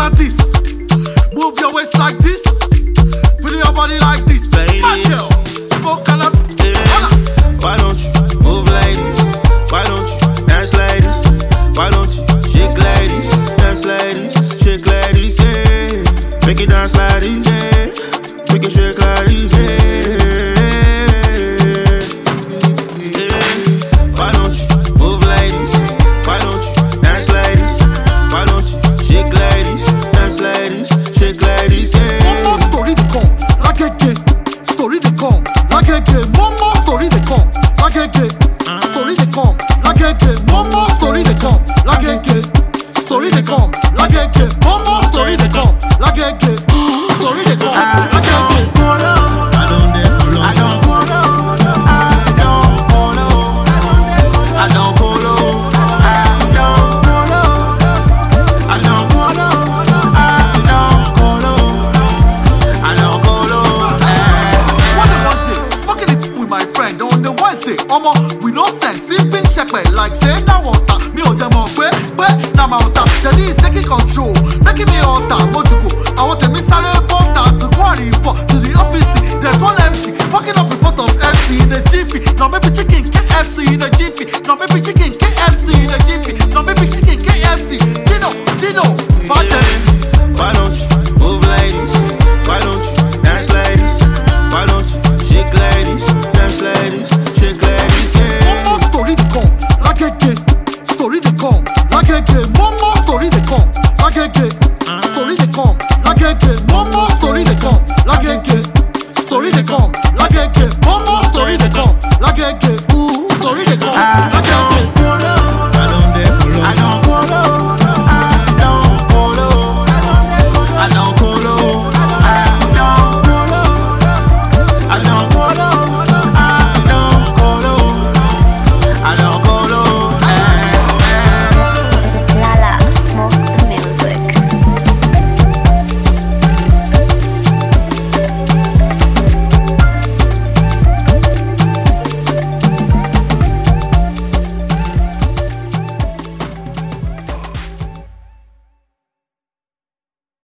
like this. Move your waist like this. Feel your body like this. Ladies, My smoke and up. Why don't you move like this? Why don't you dance like this? Why don't you shake like this? Dance like this, shake like this, yeah. Make it dance like this, yeah. my friend on the Wednesday. Omo, we no sense, if sipping shepherd like saying that water. Me o demo pe pe na my water. Jadi is taking control, making me alter. Mojugo, I want to miss a reporter to go and report to the office. There's one MC fucking up in front of MC in the jiffy. Now maybe chicken KFC in the jiffy. Now maybe chicken KFC. la story des crampes, la guinguette, maman, story des crampes, la guinguette, story des crampes.